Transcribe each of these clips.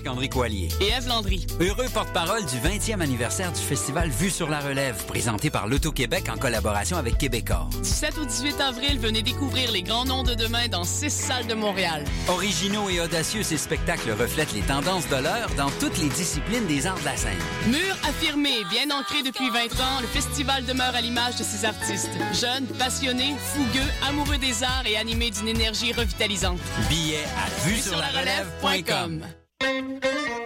Marc-André Coallier. Et Eve Landry. Heureux porte-parole du 20e anniversaire du festival Vue sur la relève, présenté par l'Auto-Québec en collaboration avec Québecor. Du 7 au 18 avril, venez découvrir les grands noms de demain dans six salles de Montréal. Originaux et audacieux, ces spectacles reflètent les tendances de l'heure dans toutes les disciplines des arts de la scène. Mur affirmé, bien ancré depuis 20 ans, le festival demeure à l'image de ses artistes. Jeunes, passionnés, fougueux, amoureux des arts et animés d'une énergie revitalisante. Billets à vue sur la relève.com. Música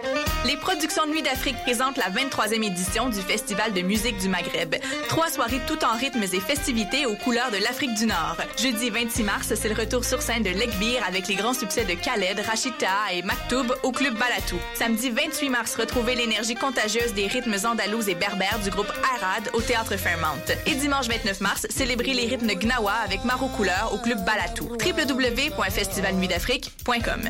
Les productions Nuit d'Afrique présentent la 23e édition du Festival de musique du Maghreb. Trois soirées tout en rythmes et festivités aux couleurs de l'Afrique du Nord. Jeudi 26 mars, c'est le retour sur scène de Lekbir avec les grands succès de Khaled, Rachita et Maktoub au club Balatou. Samedi 28 mars, retrouvez l'énergie contagieuse des rythmes andalous et berbères du groupe Arad au théâtre Fairmount. Et dimanche 29 mars, célébrez les rythmes Gnawa avec Maro Couleur au club Balatou. www.festivalnuitdafrique.com.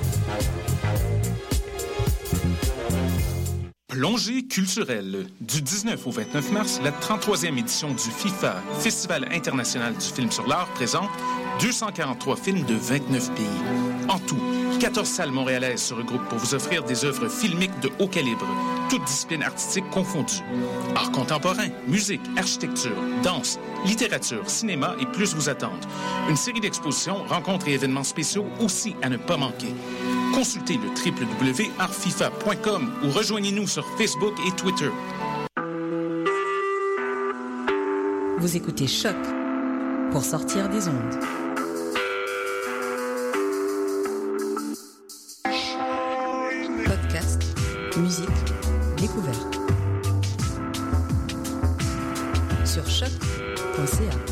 Plongée culturelle. Du 19 au 29 mars, la 33e édition du FIFA, Festival international du film sur l'art, présente 243 films de 29 pays. En tout, 14 salles montréalaises se regroupent pour vous offrir des œuvres filmiques de haut calibre, toutes disciplines artistiques confondues. Art contemporain, musique, architecture, danse, littérature, cinéma et plus vous attendent. Une série d'expositions, rencontres et événements spéciaux aussi à ne pas manquer. Consultez le www.artfifa.com ou rejoignez-nous sur Facebook et Twitter. Vous écoutez Choc pour sortir des ondes. Podcast, musique, découverte. Sur choc.ca.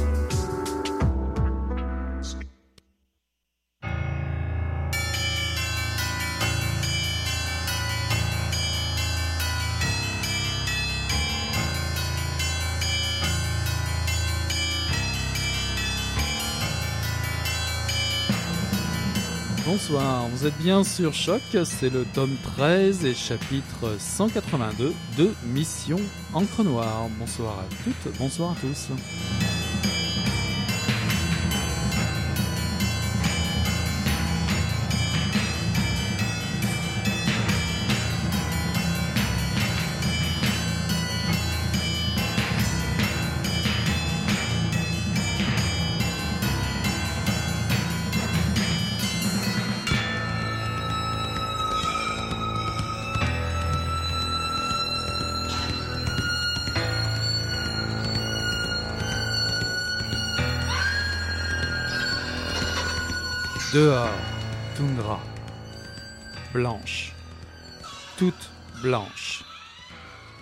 Bonsoir, vous êtes bien sur Choc, c'est le tome 13 et chapitre 182 de Mission Encre Noire. Bonsoir à toutes, bonsoir à tous.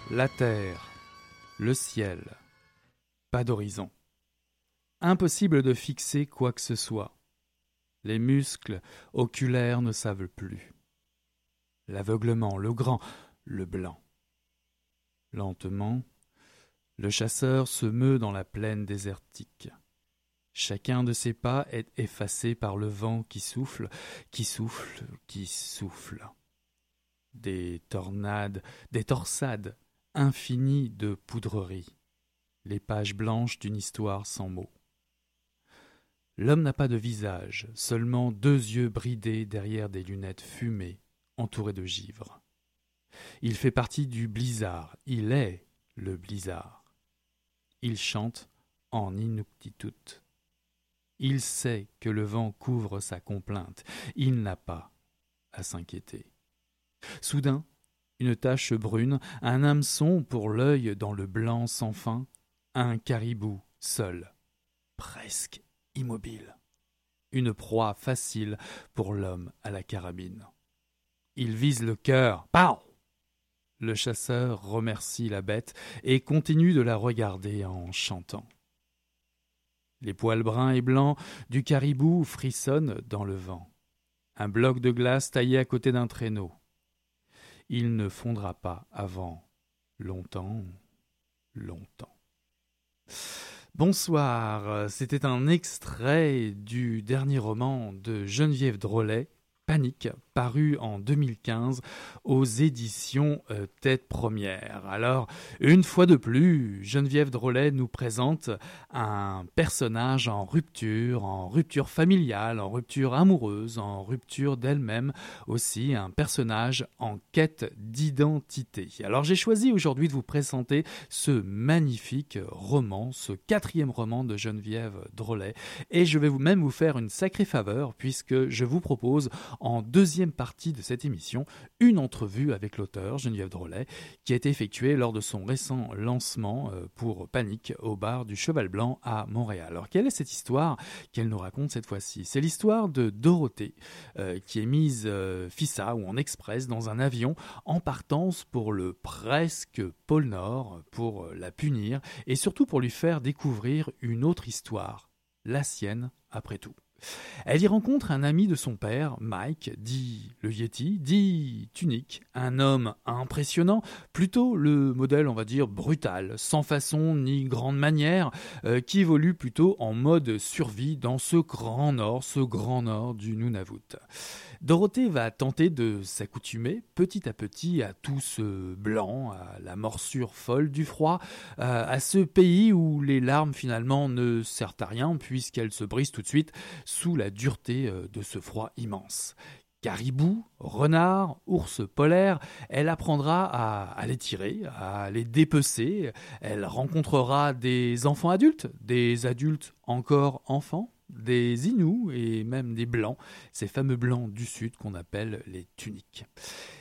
La terre, le ciel, pas d'horizon. Impossible de fixer quoi que ce soit. Les muscles oculaires ne savent plus. L'aveuglement, le grand, le blanc. Lentement, le chasseur se meut dans la plaine désertique. Chacun de ses pas est effacé par le vent qui souffle, qui souffle, qui souffle. Des tornades, des torsades infinies de poudreries, les pages blanches d'une histoire sans mots. L'homme n'a pas de visage, seulement deux yeux bridés derrière des lunettes fumées, entourées de givre. Il fait partie du blizzard, il est le blizzard. Il chante en inuktitut. Il sait que le vent couvre sa complainte. Il n'a pas à s'inquiéter. Soudain, une tache brune, un hameçon pour l'œil dans le blanc sans fin, un caribou seul, presque immobile. Une proie facile pour l'homme à la carabine. Il vise le cœur. Pow Le chasseur remercie la bête et continue de la regarder en chantant. Les poils bruns et blancs du caribou frissonnent dans le vent. Un bloc de glace taillé à côté d'un traîneau. Il ne fondra pas avant longtemps, longtemps. Bonsoir, c'était un extrait du dernier roman de Geneviève Drolet, Panique, paru en 2015 aux éditions euh, Tête Première. Alors, une fois de plus, Geneviève Drolet nous présente un personnage en rupture, en rupture familiale, en rupture amoureuse, en rupture d'elle-même, aussi un personnage en quête d'identité. Alors, j'ai choisi aujourd'hui de vous présenter ce magnifique roman, ce quatrième roman de Geneviève Drolet, et je vais vous même vous faire une sacrée faveur puisque je vous propose en deuxième partie de cette émission une entrevue avec l'auteur Geneviève Drolet qui a été effectuée lors de son récent lancement euh, pour Panique au bar du Cheval Blanc à Montréal. Alors quelle est cette histoire qu'elle nous raconte cette fois-ci? C'est l'histoire de Dorothée euh, qui est mise euh, FISA ou en express dans un avion en partance pour le presque pôle Nord pour la punir et surtout pour lui faire découvrir une autre histoire, la sienne après tout. Elle y rencontre un ami de son père, Mike, dit le Yeti, dit Tunique, un homme impressionnant, plutôt le modèle, on va dire, brutal, sans façon ni grande manière, euh, qui évolue plutôt en mode survie dans ce grand nord, ce grand nord du Nunavut. Dorothée va tenter de s'accoutumer petit à petit à tout ce blanc, à la morsure folle du froid, à ce pays où les larmes finalement ne servent à rien puisqu'elles se brisent tout de suite sous la dureté euh, de ce froid immense. Caribou, renard, ours polaire, elle apprendra à, les tirer, à les dépecer, elle rencontrera des enfants adultes, des adultes encore enfants, des Inuits et même des Blancs, ces fameux Blancs du Sud qu'on appelle les tuniques.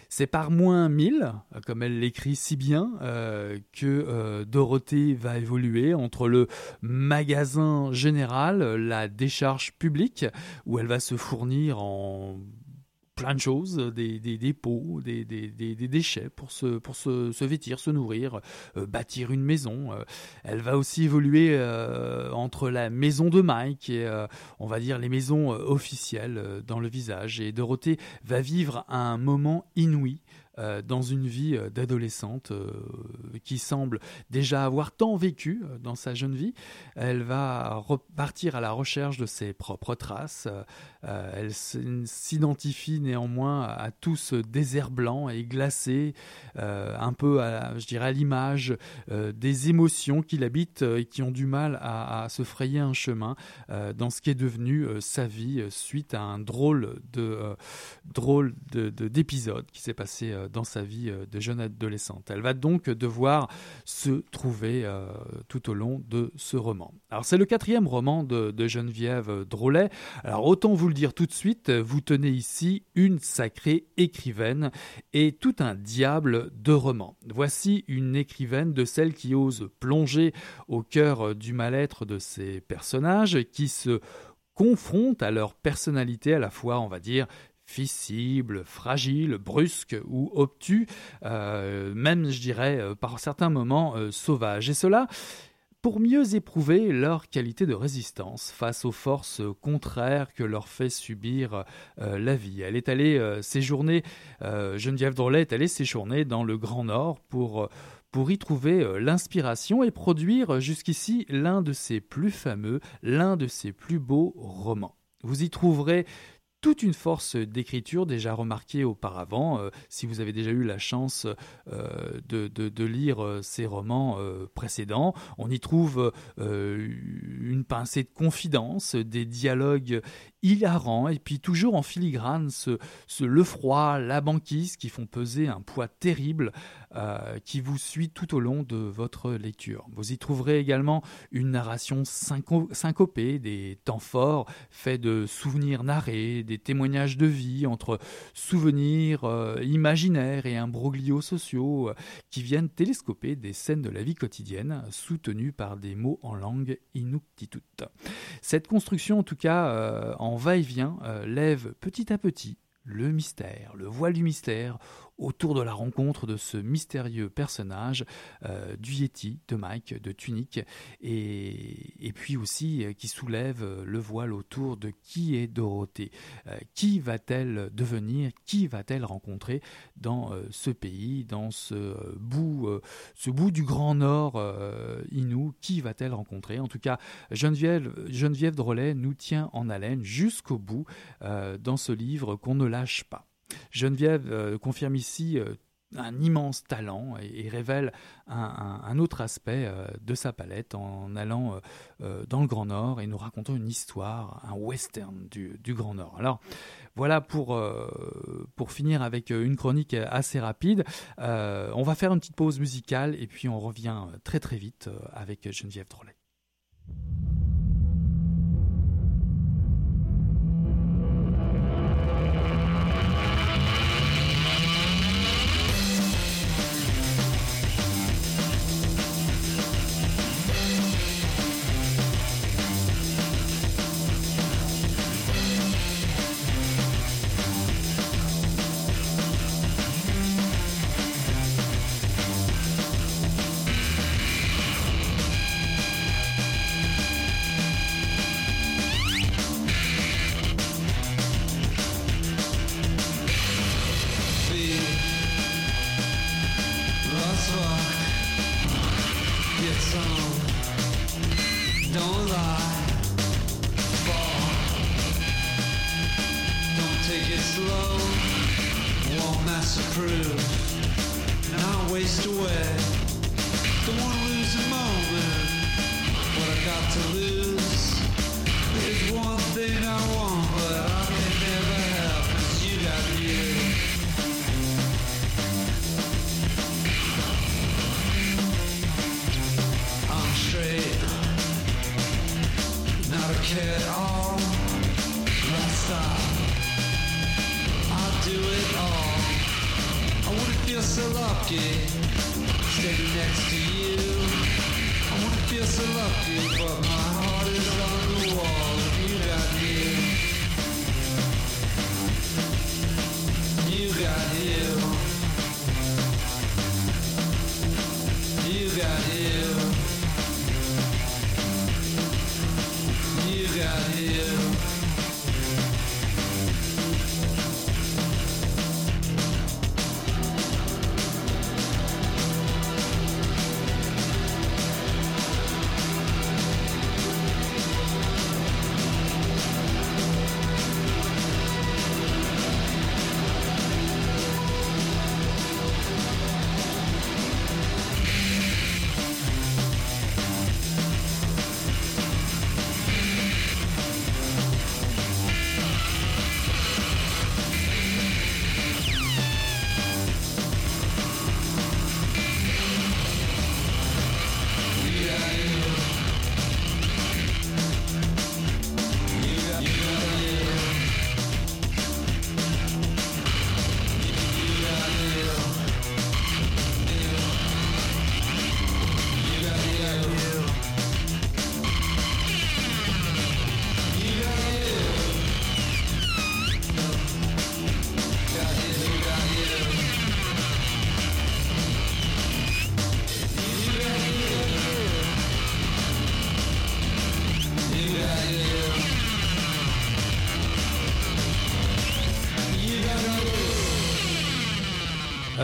C'est par moins 1000, comme elle l'écrit si bien, euh, que euh, Dorothée va évoluer entre le magasin général, la décharge publique, où elle va se fournir en plein de choses, des, des des, des, des, déchets pour se, vêtir, se nourrir, euh, bâtir une maison. Euh. elle va aussi évoluer euh, entre la maison de Mike et, on va dire, les maisons officielles dans le visage. Et Dorothée va vivre un moment inouï euh, dans une vie euh, d'adolescente euh, qui semble déjà avoir tant vécu dans sa jeune vie. Elle va repartir à la recherche de ses propres traces. Elle s'identifie néanmoins à tout ce désert blanc et glacé, un peu, à, je dirais, à l'image des émotions qui l'habitent et qui ont du mal à, se frayer un chemin dans ce qui est devenu sa vie suite à un drôle de drôle d'épisode qui s'est passé dans sa vie euh, de jeune adolescente. Elle va donc devoir se trouver euh, tout au long de ce roman. Alors c'est le quatrième roman de, Geneviève Drolet. Alors autant vous dire tout de suite, vous tenez ici une sacrée écrivaine et tout un diable de romans. Voici une écrivaine de celle qui ose plonger au cœur du mal-être de ses personnages, qui se confrontent à leur personnalité à la fois, on va dire, fissible, fragile, brusque ou obtus, euh, même je dirais euh, par certains moments euh, sauvage. Et cela pour mieux éprouver leur qualité de résistance face aux forces contraires que leur fait subir la vie. Elle est allée séjourner, Geneviève Drolet est allée séjourner dans le Grand Nord pour pour y trouver l'inspiration et produire jusqu'ici l'un de ses plus fameux, l'un de ses plus beaux romans. Vous y trouverez toute une force d'écriture déjà remarquée auparavant. Euh, si vous avez déjà eu la chance euh, de, lire euh, ces romans précédents, on y trouve une pincée de confidence, des dialogues hilarants et puis toujours en filigrane ce, le froid, la banquise qui font peser un poids terrible qui vous suit tout au long de votre lecture. Vous y trouverez également une narration syncopée, des temps forts faits de souvenirs narrés, des témoignages de vie entre souvenirs euh, imaginaires et imbroglios sociaux euh, qui viennent télescoper des scènes de la vie quotidienne soutenues par des mots en langue inuktitut. Cette construction, en tout cas, euh, en va-et-vient, lève petit à petit le mystère, le voile du mystère autour de la rencontre de ce mystérieux personnage du Yeti, de Mike, de Tunique, et, puis aussi qui soulève le voile autour de qui est Dorothée. qui va-t-elle devenir? Qui va-t-elle rencontrer dans ce pays, dans ce bout, ce bout du Grand Nord Inou? Qui va-t-elle rencontrer? En tout cas, Geneviève, Geneviève Drolet nous tient en haleine jusqu'au bout dans ce livre qu'on ne lâche pas. Geneviève euh, confirme ici euh, un immense talent et, révèle un, autre aspect euh, de sa palette en allant dans le Grand Nord et nous racontant une histoire, un western du, Grand Nord. Alors voilà pour, finir avec une chronique assez rapide. on va faire une petite pause musicale et puis on revient très très vite avec Geneviève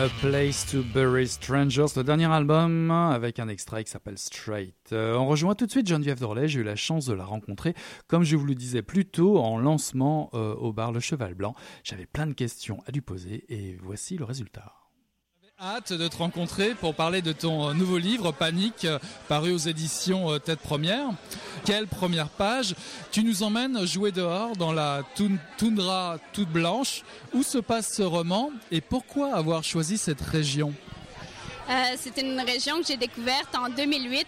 Drolet. Place to Bury Strangers, le dernier album avec un extrait qui s'appelle Straight. Euh, on rejoint tout de suite Geneviève Dorlet, j'ai eu la chance de la rencontrer, comme je vous le disais plus tôt, en lancement euh, au bar Le Cheval Blanc. J'avais plein de questions à lui poser et voici le résultat hâte de te rencontrer pour parler de ton euh, nouveau livre, Panique, euh, paru aux éditions euh, Tête Première. Quelle première page Tu nous emmènes jouer dehors dans la toundra toute blanche. Où se passe ce roman et pourquoi avoir choisi cette région? C'est une région que j'ai découverte en 2008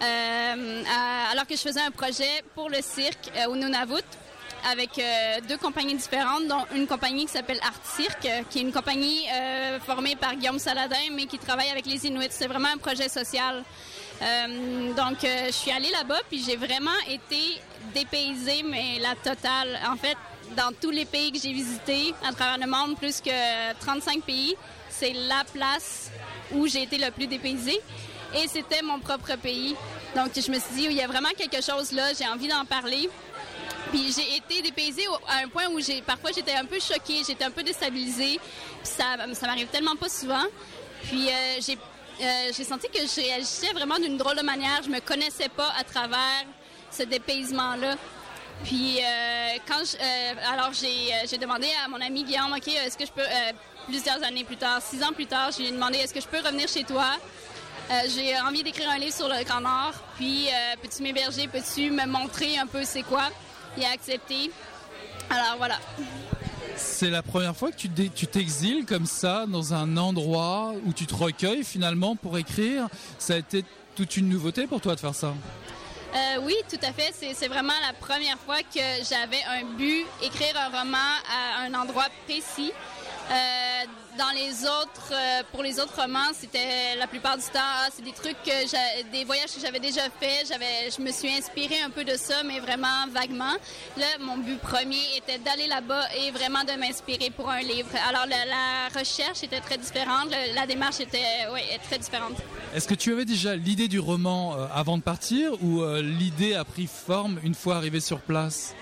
alors que je faisais un projet pour le cirque au Nunavut avec euh, deux compagnies différentes, dont une compagnie qui s'appelle Art Cirque, euh, qui est une compagnie euh, formée par Guillaume Saladin, mais qui travaille avec les Inuits. C'est vraiment un projet social. donc, je suis allée là-bas, puis j'ai vraiment été dépaysée, mais la totale. En fait, dans tous les pays que j'ai visités à travers le monde, plus que 35 pays, c'est la place où j'ai été le plus dépaysée. Et c'était mon propre pays. Donc, je me suis dit, il y a vraiment quelque chose là, j'ai envie d'en parler. Puis j'ai été dépaysée à un point où j'ai parfois j'étais un peu choquée, j'étais un peu déstabilisée. Puis ça, ça m'arrive tellement pas souvent. Puis euh, j'ai euh, j'ai senti que je réagissais vraiment d'une drôle de manière. Je me connaissais pas à travers ce dépaysement-là. Puis euh, quand je, alors j'ai demandé à mon ami Guillaume, ok, est-ce que je peux plusieurs années plus tard, six ans plus tard, je lui ai demandé est-ce que je peux revenir chez toi? j'ai envie d'écrire un livre sur le Grand Nord. Puis peux-tu m'héberger, peux-tu me montrer un peu c'est quoi? Il a accepté. Alors voilà. C'est la première fois que tu t'exiles comme ça dans un endroit où tu te recueilles finalement pour écrire. Ça a été toute une nouveauté pour toi de faire ça euh, oui, tout à fait. C'est vraiment la première fois que j'avais un but, écrire un roman à un endroit précis. Euh, dans les autres, euh, pour les autres romans, c'était la plupart du temps, ah, c'est des trucs que des voyages que j'avais déjà fait. J'avais, je me suis inspirée un peu de ça, mais vraiment vaguement. Là, mon but premier était d'aller là-bas et vraiment de m'inspirer pour un livre. Alors la, recherche était très différente, la démarche était, ouais, très différente. Est-ce que tu avais déjà l'idée du roman euh, avant de partir ou l'idée a pris forme une fois arrivé sur place?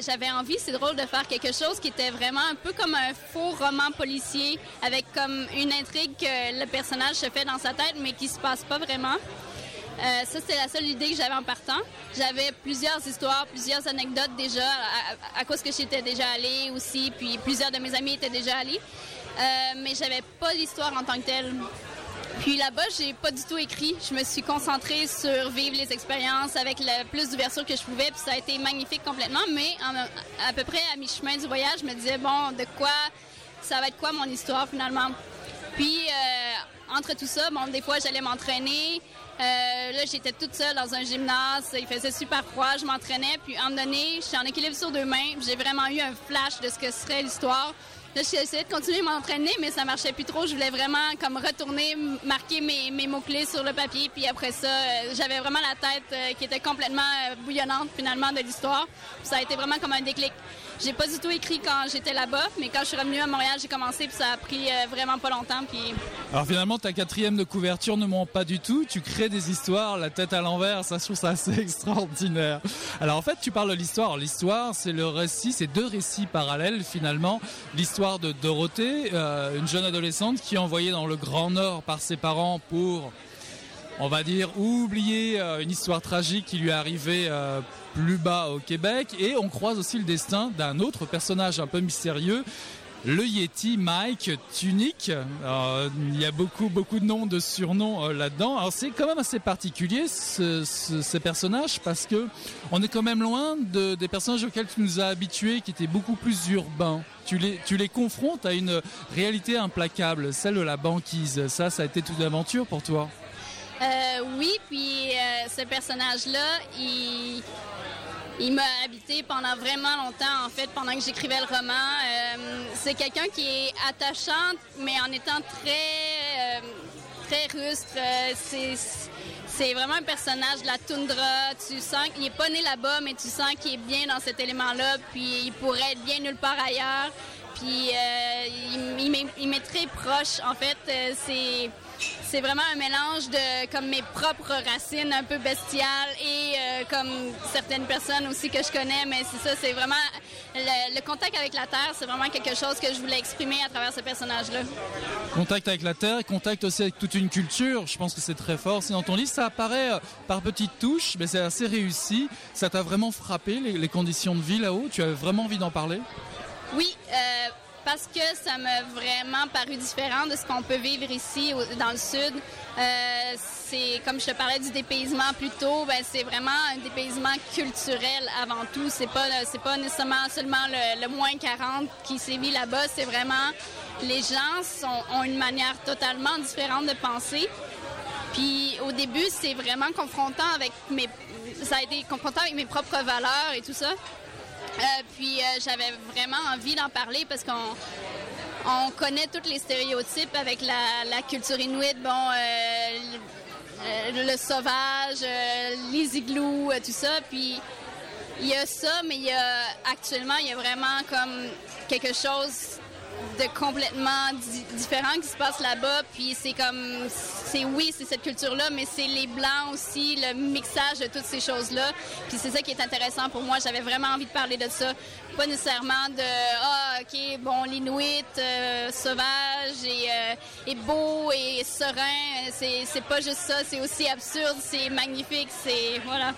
J'avais envie, c'est drôle, de faire quelque chose qui était vraiment un peu comme un faux roman policier, avec comme une intrigue que le personnage se fait dans sa tête, mais qui se passe pas vraiment. Euh, ça, c'est la seule idée que j'avais en partant. J'avais plusieurs histoires, plusieurs anecdotes déjà, à, cause que j'étais déjà allée aussi, puis plusieurs de mes amis étaient déjà allés. Euh, mais j'avais pas d'histoire en tant que telle. Puis là-bas, j'ai pas du tout écrit. Je me suis concentrée sur vivre les expériences avec le plus d'ouverture que je pouvais. Puis ça a été magnifique complètement. Mais à peu près à mi-chemin du voyage, je me disais, bon, de quoi, ça va être quoi mon histoire finalement? Puis euh, entre tout ça, bon, des fois, j'allais m'entraîner. Euh, là, j'étais toute seule dans un gymnase. Il faisait super froid. Je m'entraînais. Puis, à un moment donné, je suis en équilibre sur deux mains. J'ai vraiment eu un flash de ce que serait l'histoire. Là, essayé de continuer à m'entraîner, mais ça marchait plus trop. Je voulais vraiment comme retourner, marquer mes, mes mots-clés sur le papier. Puis après ça, euh, j'avais vraiment la tête euh, qui était complètement euh, bouillonnante finalement de l'histoire. Ça a été vraiment comme un déclic. J'ai pas du tout écrit quand j'étais là-bas, mais quand je suis revenue à Montréal, j'ai commencé, puis ça a pris vraiment pas longtemps. Puis... Alors finalement, ta quatrième de couverture ne ment pas du tout. Tu crées des histoires, la tête à l'envers, ça je trouve ça assez extraordinaire. Alors en fait, tu parles de l'histoire. L'histoire, c'est le récit, c'est deux récits parallèles finalement. L'histoire de Dorothée, euh, une jeune adolescente qui est envoyée dans le Grand Nord par ses parents pour on va dire, oublier euh, une histoire tragique qui lui est arrivée euh, plus bas au Québec. Et on croise aussi le destin d'un autre personnage un peu mystérieux le Yeti Mike Tunic. il y a beaucoup beaucoup de noms, de surnoms euh, là-dedans. Alors c'est quand même assez particulier ces personnages parce que on est quand même loin de, des personnages auxquels tu nous as habitués, qui étaient beaucoup plus urbains. Tu les, tu les confrontes à une réalité implacable, celle de la banquise. Ça, ça a été toute l'aventure pour toi. Euh, oui, puis euh, ce personnage-là, il, il m'a habité pendant vraiment longtemps, en fait, pendant que j'écrivais le roman. Euh, c'est quelqu'un qui est attachant, mais en étant très, très rustre. c'est vraiment un personnage de la toundra. Tu sens qu'il n'est pas né là-bas, mais tu sens qu'il est bien dans cet élément-là, puis il pourrait être bien nulle part ailleurs. Puis il, il m'est très proche, en fait. c'est c'est vraiment un mélange de comme mes propres racines un peu bestiales et euh, comme certaines personnes aussi que je connais, mais c'est ça, c'est vraiment le, contact avec la terre, c'est vraiment quelque chose que je voulais exprimer à travers ce personnage-là. Contact avec la terre, contact aussi avec toute une culture, je pense que c'est très fort. C'est dans ton livre, ça apparaît euh, par petites touches, mais c'est assez réussi. Ça t'a vraiment frappé les, conditions de vie là-haut? Tu avais vraiment envie d'en parler? Oui. Euh, parce que ça m'a vraiment paru différent de ce qu'on peut vivre ici dans le sud. Euh, c'est comme je te parlais du dépaysement plus tôt, ben, c'est vraiment un dépaysement culturel avant tout. C'est pas c'est pas nécessairement seulement le, moins 40 qui sévit là-bas, c'est vraiment les gens ont une manière totalement différente de penser. Puis au début, c'est vraiment confrontant avec mes ça a été confrontant avec mes propres valeurs et tout ça. Euh, puis euh, j'avais vraiment envie d'en parler parce qu'on on connaît tous les stéréotypes avec la, culture inuite, bon, euh, le, sauvage, les igloos, tout ça. Puis il y a ça, mais il y a actuellement, il y a vraiment comme quelque chose complètement différent qui se passe là-bas. Puis c'est comme, c'est oui, c'est cette culture-là, mais c'est les blancs aussi, le mixage de toutes ces choses-là. Puis c'est ça qui est intéressant pour moi. J'avais vraiment envie de parler de ça. Pas nécessairement de, ah, ok, bon, l'Inuit euh, sauvage et, euh, et, beau et serein. C'est pas juste ça, c'est aussi absurde, c'est magnifique, c'est, voilà.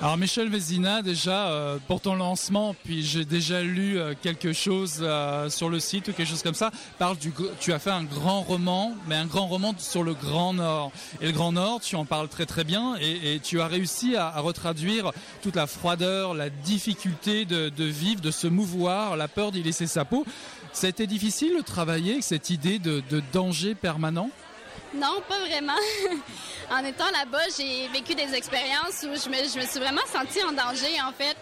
Alors Michel Vézina, déjà euh, pour ton lancement, puis j'ai déjà lu euh, quelque chose euh, sur le site ou quelque chose comme ça, parle du, tu as fait un grand roman, mais un grand roman sur le Grand Nord. Et le Grand Nord, tu en parles très très bien, et, tu as réussi à, retraduire toute la froideur, la difficulté de, vivre, de se mouvoir, la peur d'y laisser sa peau. Ça a été difficile de travailler avec cette idée de danger permanent? Non, pas vraiment. en étant là-bas, j'ai vécu des expériences où je me, suis vraiment sentie en danger, en fait.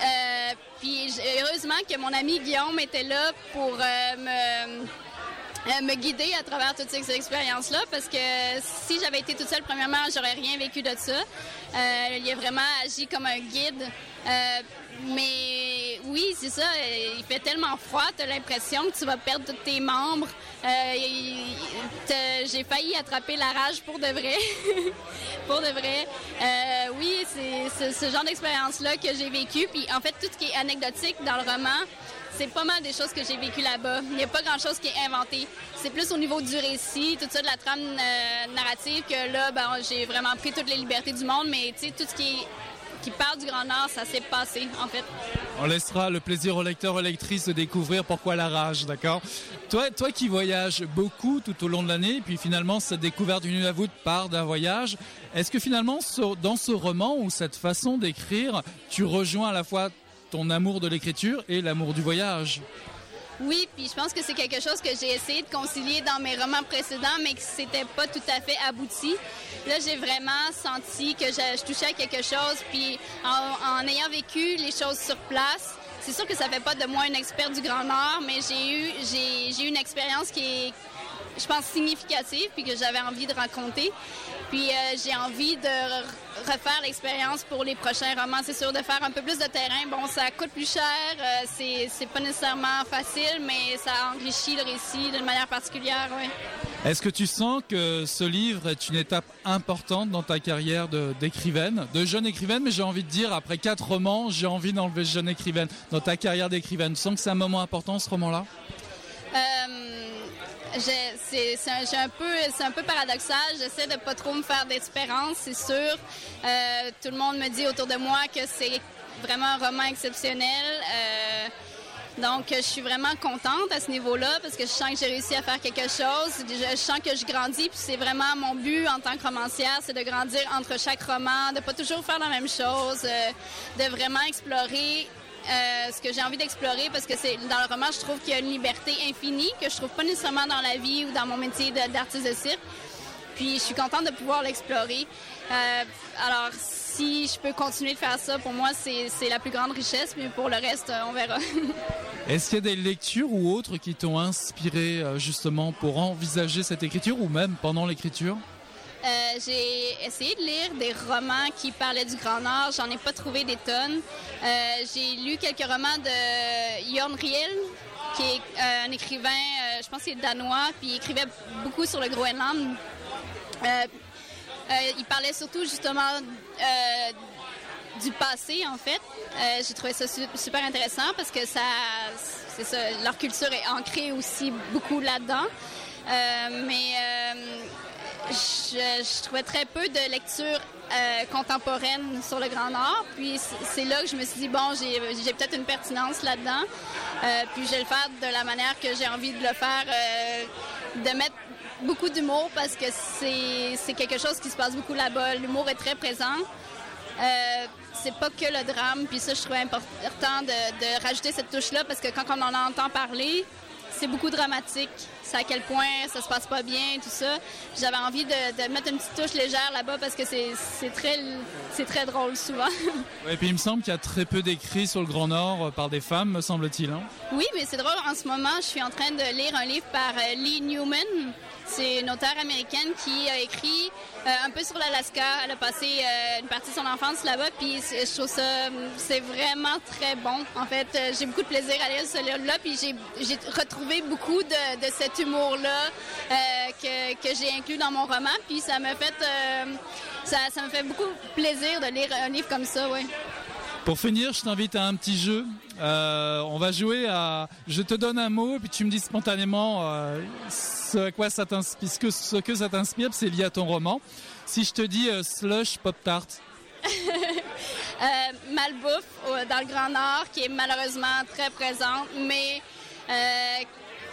Euh, puis heureusement que mon ami Guillaume était là pour euh, me, euh, me guider à travers toutes ces expériences-là, parce que si j'avais été toute seule, premièrement, j'aurais rien vécu de ça. il a vraiment agi comme un guide. Mais oui, c'est ça. Il fait tellement froid, tu as l'impression que tu vas perdre tous tes membres. Euh, j'ai failli attraper la rage pour de vrai. pour de vrai. Euh, oui, c'est ce genre d'expérience-là que j'ai vécu. Puis en fait, tout ce qui est anecdotique dans le roman, c'est pas mal des choses que j'ai vécues là-bas. Il n'y a pas grand-chose qui est inventé. C'est plus au niveau du récit, tout ça, de la trame euh, narrative, que là, ben, j'ai vraiment pris toutes les libertés du monde, mais tout ce qui est qui parle du Grand Nord, ça s'est passé, en fait. On laissera le plaisir aux lecteurs et lectrices de découvrir pourquoi la rage, d'accord? Toi, qui voyages beaucoup tout au long de l'année, puis finalement cette découverte du Nunavut part d'un voyage, est-ce que finalement dans ce roman ou cette façon d'écrire, tu rejoins à la fois ton amour de l'écriture et l'amour du voyage? Oui, puis je pense que c'est quelque chose que j'ai essayé de concilier dans mes romans précédents, mais que c'était pas tout à fait abouti. Là, j'ai vraiment senti que je, touchais à quelque chose, puis en, ayant vécu les choses sur place, c'est sûr que ça fait pas de moi une experte du Grand Nord, mais j'ai eu j'ai eu une expérience qui est je pense, significative, puis que j'avais envie de raconter. Puis euh, j'ai envie de refaire l'expérience pour les prochains romans. C'est sûr, de faire un peu plus de terrain. Bon, ça coûte plus cher, euh, c'est pas nécessairement facile, mais ça enrichit le récit d'une manière particulière, oui. Est-ce que tu sens que ce livre est une étape importante dans ta carrière d'écrivaine, de, jeune écrivaine, mais j'ai envie de dire, après quatre romans, j'ai envie d'enlever jeune écrivaine. Dans ta carrière d'écrivaine, tu sens que c'est un moment important, ce roman-là? C'est un, peu, un peu paradoxal. J'essaie de pas trop me faire d'espérance, c'est sûr. Euh, tout le monde me dit autour de moi que c'est vraiment un roman exceptionnel. Euh, donc, je suis vraiment contente à ce niveau-là parce que je sens que j'ai réussi à faire quelque chose. Je, sens que je grandis, puis c'est vraiment mon but en tant que romancière, c'est de grandir entre chaque roman, de pas toujours faire la même chose, euh, de vraiment explorer euh, ce que j'ai envie d'explorer parce que c'est dans le roman, je trouve qu'il y a une liberté infinie que je trouve pas nécessairement dans la vie ou dans mon métier d'artiste de, cirque. Puis je suis contente de pouvoir l'explorer. Euh, alors, si je peux continuer de faire ça, pour moi, c'est la plus grande richesse, mais pour le reste, euh, on verra. Est-ce qu'il y a des lectures ou autres qui t'ont inspiré justement pour envisager cette écriture ou même pendant l'écriture? Euh, j'ai essayé de lire des romans qui parlaient du Grand Nord. J'en ai pas trouvé des tonnes. Euh, j'ai lu quelques romans de Jorn Riel, qui est euh, un écrivain, je pense qu'il est danois, puis il écrivait beaucoup sur le Groenland. il parlait surtout justement du passé, en fait. j'ai trouvé ça super intéressant parce que ça, c'est ça, leur culture est ancrée aussi beaucoup là-dedans. mais je, trouvais très peu de lecture euh, contemporaine sur le Grand Nord. Puis c'est là que je me suis dit, bon, j'ai peut-être une pertinence là-dedans. Euh, puis je vais le faire de la manière que j'ai envie de le faire, euh, de mettre beaucoup d'humour parce que c'est quelque chose qui se passe beaucoup là-bas. L'humour est très présent. c'est pas que le drame, puis ça, je trouvais important de rajouter cette touche-là parce que quand on en entend parler, c'est beaucoup dramatique. C'est à quel point ça se passe pas bien, tout ça. J'avais envie de, mettre une petite touche légère là-bas parce que c'est très, très drôle souvent. et puis il me semble qu'il y a très peu d'écrits sur le Grand Nord euh, par des femmes, me semble-t-il. Hein. Oui, mais c'est drôle. En ce moment, je suis en train de lire un livre par euh, Lee Newman. C'est une auteure américaine qui a écrit euh, un peu sur l'Alaska. Elle a passé euh, une partie de son enfance là-bas, puis je trouve ça, c'est vraiment très bon. En fait, euh, j'ai beaucoup de plaisir à lire ce livre-là, puis j'ai retrouvé beaucoup de, cet humour-là que, que j'ai inclus dans mon roman, puis ça m'a fait, ça, ça me fait beaucoup plaisir de lire un livre comme ça. Pour finir, je t'invite à un petit jeu. Euh, on va jouer à. Je te donne un mot, et puis tu me dis spontanément euh, ce, quoi ça t'inspire, ce que, ça t'inspire, c'est lié à ton roman. Si je te dis euh, slush pop tart. malbouffe dans le Grand Nord, qui est malheureusement très présente, mais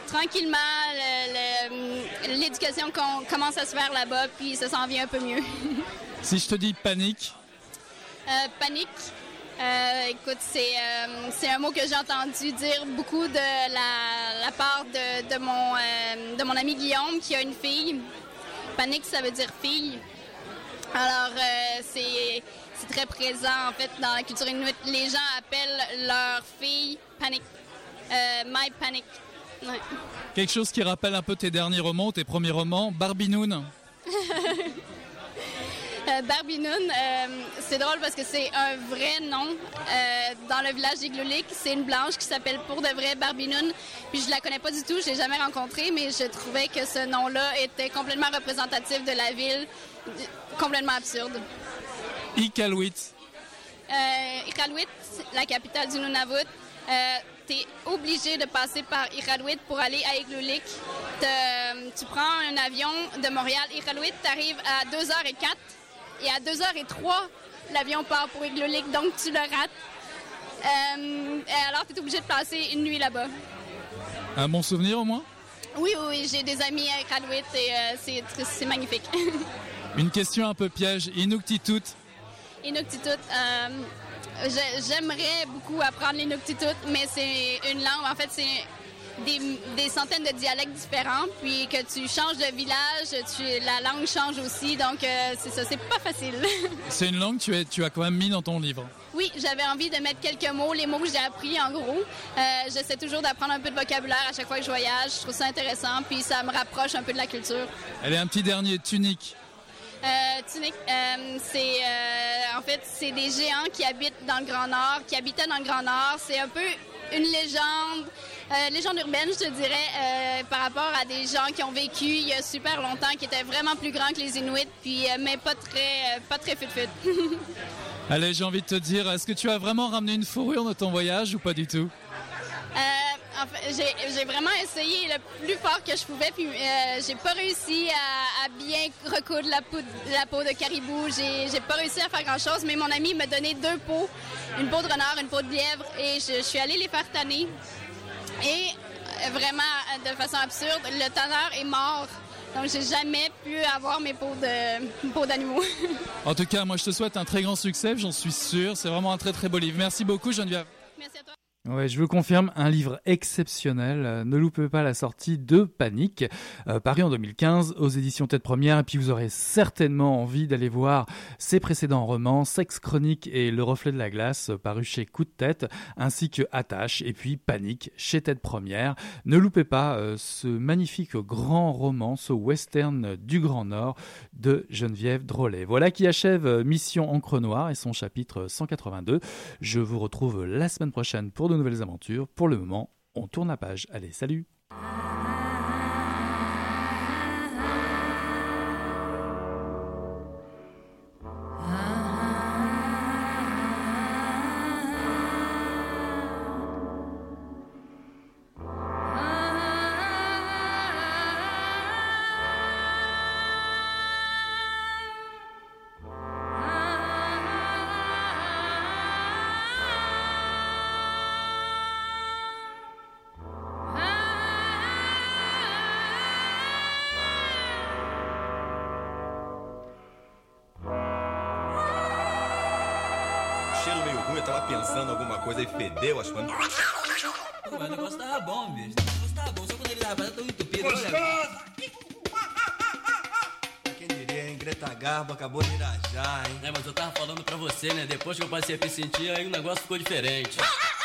tranquillement, l'éducation commence à se faire là-bas, puis ça s'en vient un peu mieux. si je te dis panique. panique. Euh, écoute, euh, c'est un mot que j'ai entendu dire beaucoup de la, part de, mon, euh, de mon ami Guillaume qui a une fille. Panique, ça veut dire fille. Alors, c'est très présent en fait dans la culture inuit. Les gens appellent leur fille Panic. My Panic. Quelque chose qui rappelle un peu tes derniers romans, tes premiers romans, Barbinoon. Euh, Barbinoun, euh, c'est drôle parce que c'est un vrai nom euh, dans le village d'Iglulik. C'est une blanche qui s'appelle pour de vrai Barbinoun. Puis je la connais pas du tout, je l'ai jamais rencontrée, mais je trouvais que ce nom-là était complètement représentatif de la ville, complètement absurde. Iqaluit. Iqaluit, la capitale du Nunavut. tu es obligé de passer par Iqaluit pour aller à Iglulik. tu prends un avion de Montréal, Iqaluit, tu arrives à 2h04 et à 2h03, l'avion part pour Igloolik, donc tu le rates. Euh, alors, tu es obligé de passer une nuit là-bas. Un bon souvenir au moins? Oui, oui, j'ai des amis à Iqaluit et euh, c'est magnifique. une question un peu piège. Inuktitut? Inuktitut. Euh, J'aimerais beaucoup apprendre l'Inuktitut, mais c'est une langue, en fait, c'est des, centaines de dialectes différents, puis que tu changes de village, tu, la langue change aussi, donc euh, c'est ça, c'est pas facile. c'est une langue que tu, as, tu as quand même mis dans ton livre. Oui, j'avais envie de mettre quelques mots, les mots que j'ai appris en gros. Euh, j'essaie toujours d'apprendre un peu de vocabulaire à chaque fois que je voyage, je trouve ça intéressant, puis ça me rapproche un peu de la culture. Allez, un petit dernier, tunique. Euh, tunique, c'est en fait c'est des géants qui habitent dans le Grand Nord, qui habitaient dans le Grand Nord. C'est un peu une légende. Euh, légende urbaine, je te dirais, euh, par rapport à des gens qui ont vécu il y a super longtemps, qui étaient vraiment plus grands que les Inuits, puis, euh, mais pas très, pas très fut-fut. Allez, j'ai envie de te dire, est-ce que tu as vraiment ramené une fourrure de ton voyage ou pas du tout? j'ai vraiment essayé le plus fort que je pouvais, puis j'ai pas réussi à, bien recoudre la peau, la peau de caribou. J'ai pas réussi à faire grand chose, mais mon ami m'a donné deux peaux, une peau de renard, une peau de lièvre, et je, je suis allée les faire tanner. Et euh, vraiment, de façon absurde, le tanneur est mort. Donc, j'ai jamais pu avoir mes peaux d'animaux. en tout cas, moi, je te souhaite un très grand succès, j'en suis sûr. C'est vraiment un très, très beau livre. Merci beaucoup, Geneviève. Merci à toi. Ouais, je vous confirme, un livre exceptionnel. Euh, ne loupez pas la sortie de Panique, euh, paru en 2015 aux éditions Tête Première. Et puis vous aurez certainement envie d'aller voir ses précédents romans, Sex Chronique et Le Reflet de la Glace, paru chez Coup de Tête, ainsi que Attache et puis Panique chez Tête Première. Ne loupez pas euh, ce magnifique grand roman, ce western du Grand Nord de Geneviève Drolet. Voilà qui achève Mission Encre Noire et son chapitre 182. Je vous retrouve la semaine prochaine pour de nouvelles aventures. Pour le moment, on tourne la page. Allez, salut Greta Garbo acabou de irajar, hein? É, mas eu tava falando pra você, né? Depois que eu passei a me sentir, aí o negócio ficou diferente.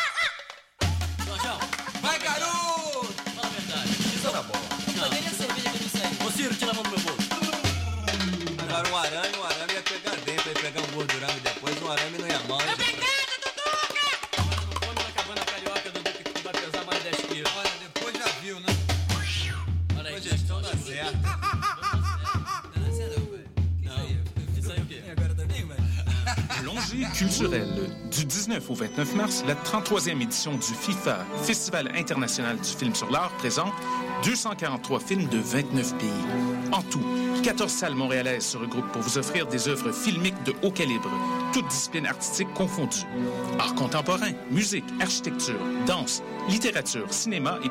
au 29 mars, la 33e édition du FIFA, Festival international du film sur l'art, présente 243 films de 29 pays. En tout, 14 salles montréalaises se regroupent pour vous offrir des œuvres filmiques de haut calibre, toutes disciplines artistiques confondues. Art contemporain, musique, architecture, danse, littérature, cinéma et